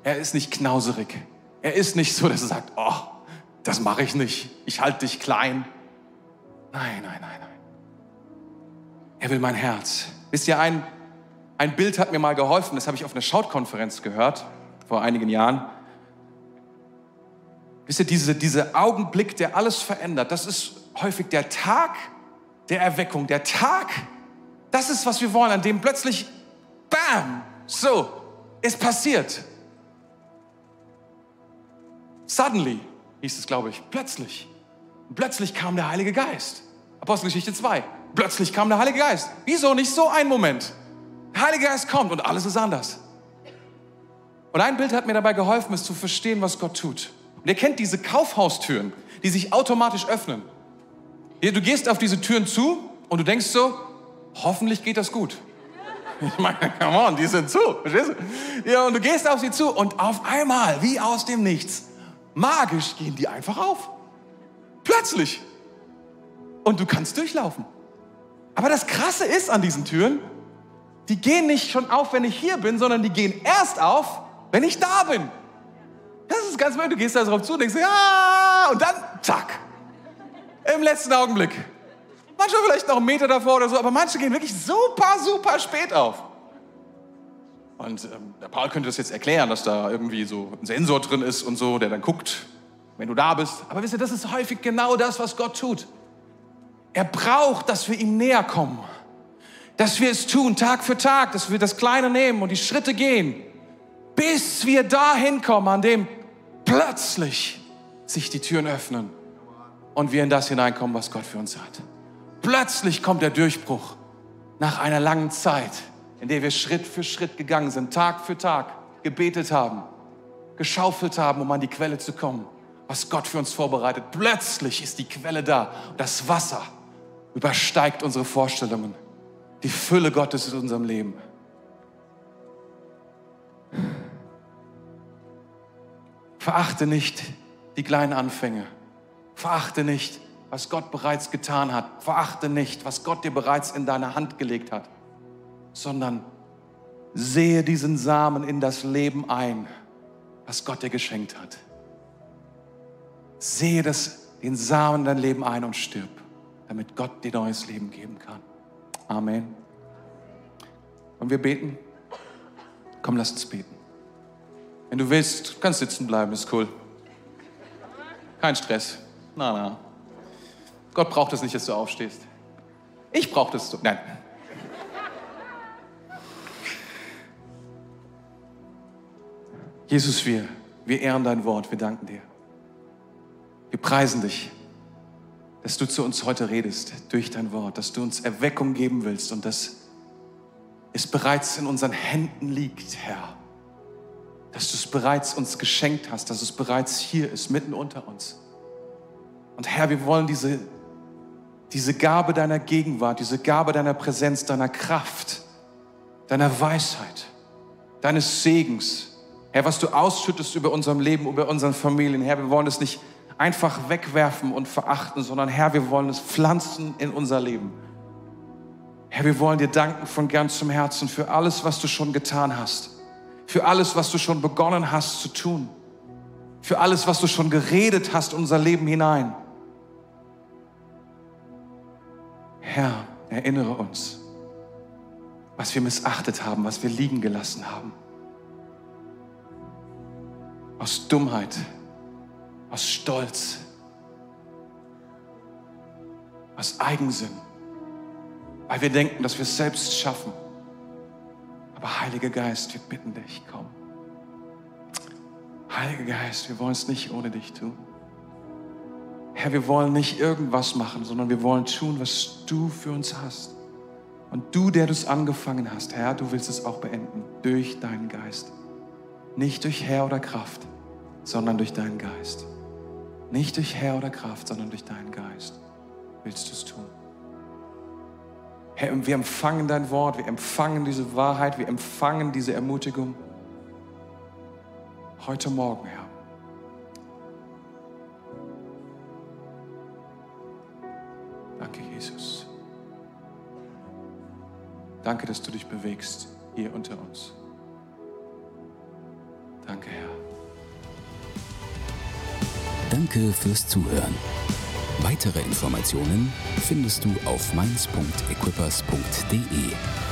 Er ist nicht knauserig. Er ist nicht so, dass er sagt, oh, das mache ich nicht. Ich halte dich klein. Nein, nein, nein, nein. Er will mein Herz. Wisst ihr, ein, ein Bild hat mir mal geholfen, das habe ich auf einer Schautkonferenz gehört, vor einigen Jahren. Wisst ihr, diese, dieser Augenblick, der alles verändert, das ist häufig der Tag der Erweckung, der Tag, das ist, was wir wollen, an dem plötzlich, bam, so, es passiert. Suddenly hieß es, glaube ich, plötzlich. plötzlich kam der Heilige Geist. Apostelgeschichte 2. Plötzlich kam der Heilige Geist. Wieso nicht so ein Moment? Der Heilige Geist kommt und alles ist anders. Und ein Bild hat mir dabei geholfen, es zu verstehen, was Gott tut. Und ihr kennt diese Kaufhaustüren, die sich automatisch öffnen. Du gehst auf diese Türen zu und du denkst so, hoffentlich geht das gut. Ich meine, come on, die sind zu. Verstehst du? Ja, und du gehst auf sie zu und auf einmal, wie aus dem Nichts, Magisch gehen die einfach auf. Plötzlich. Und du kannst durchlaufen. Aber das Krasse ist an diesen Türen, die gehen nicht schon auf, wenn ich hier bin, sondern die gehen erst auf, wenn ich da bin. Das ist ganz wild. Du gehst da drauf zu und denkst, ja, und dann, zack, im letzten Augenblick. Manchmal vielleicht noch einen Meter davor oder so, aber manche gehen wirklich super, super spät auf. Und ähm, der Paul könnte das jetzt erklären, dass da irgendwie so ein Sensor drin ist und so, der dann guckt, wenn du da bist. Aber wisst ihr, das ist häufig genau das, was Gott tut. Er braucht, dass wir ihm näher kommen. Dass wir es tun, Tag für Tag, dass wir das Kleine nehmen und die Schritte gehen, bis wir dahin kommen, an dem plötzlich sich die Türen öffnen und wir in das hineinkommen, was Gott für uns hat. Plötzlich kommt der Durchbruch nach einer langen Zeit in der wir Schritt für Schritt gegangen sind, Tag für Tag gebetet haben, geschaufelt haben, um an die Quelle zu kommen, was Gott für uns vorbereitet. Plötzlich ist die Quelle da und das Wasser übersteigt unsere Vorstellungen. Die Fülle Gottes in unserem Leben. Verachte nicht die kleinen Anfänge. Verachte nicht, was Gott bereits getan hat. Verachte nicht, was Gott dir bereits in deine Hand gelegt hat sondern Sehe diesen Samen in das Leben ein, was Gott dir geschenkt hat. Sehe das, den Samen in dein Leben ein und stirb, damit Gott dir neues Leben geben kann. Amen. Und wir beten? Komm, lass uns beten. Wenn du willst, kannst sitzen bleiben, ist cool. Kein Stress. Na, na. Gott braucht es nicht, dass du aufstehst. Ich brauche das. Nein. Jesus, wir, wir ehren dein Wort, wir danken dir. Wir preisen dich, dass du zu uns heute redest durch dein Wort, dass du uns Erweckung geben willst und dass es bereits in unseren Händen liegt, Herr. Dass du es bereits uns geschenkt hast, dass es bereits hier ist, mitten unter uns. Und Herr, wir wollen diese, diese Gabe deiner Gegenwart, diese Gabe deiner Präsenz, deiner Kraft, deiner Weisheit, deines Segens, Herr, was du ausschüttest über unserem Leben, über unseren Familien, Herr, wir wollen es nicht einfach wegwerfen und verachten, sondern Herr, wir wollen es pflanzen in unser Leben. Herr, wir wollen dir danken von ganzem Herzen für alles, was du schon getan hast, für alles, was du schon begonnen hast zu tun, für alles, was du schon geredet hast in unser Leben hinein. Herr, erinnere uns, was wir missachtet haben, was wir liegen gelassen haben. Aus Dummheit, aus Stolz, aus Eigensinn, weil wir denken, dass wir es selbst schaffen. Aber Heiliger Geist, wir bitten dich, komm. Heiliger Geist, wir wollen es nicht ohne dich tun. Herr, wir wollen nicht irgendwas machen, sondern wir wollen tun, was du für uns hast. Und du, der du es angefangen hast, Herr, du willst es auch beenden durch deinen Geist. Nicht durch Herr oder Kraft, sondern durch deinen Geist. Nicht durch Herr oder Kraft, sondern durch deinen Geist willst du es tun. Herr, wir empfangen dein Wort, wir empfangen diese Wahrheit, wir empfangen diese Ermutigung heute Morgen, Herr. Danke, dass du dich bewegst hier unter uns. Danke, Herr. Danke fürs Zuhören. Weitere Informationen findest du auf mainz.equippers.de.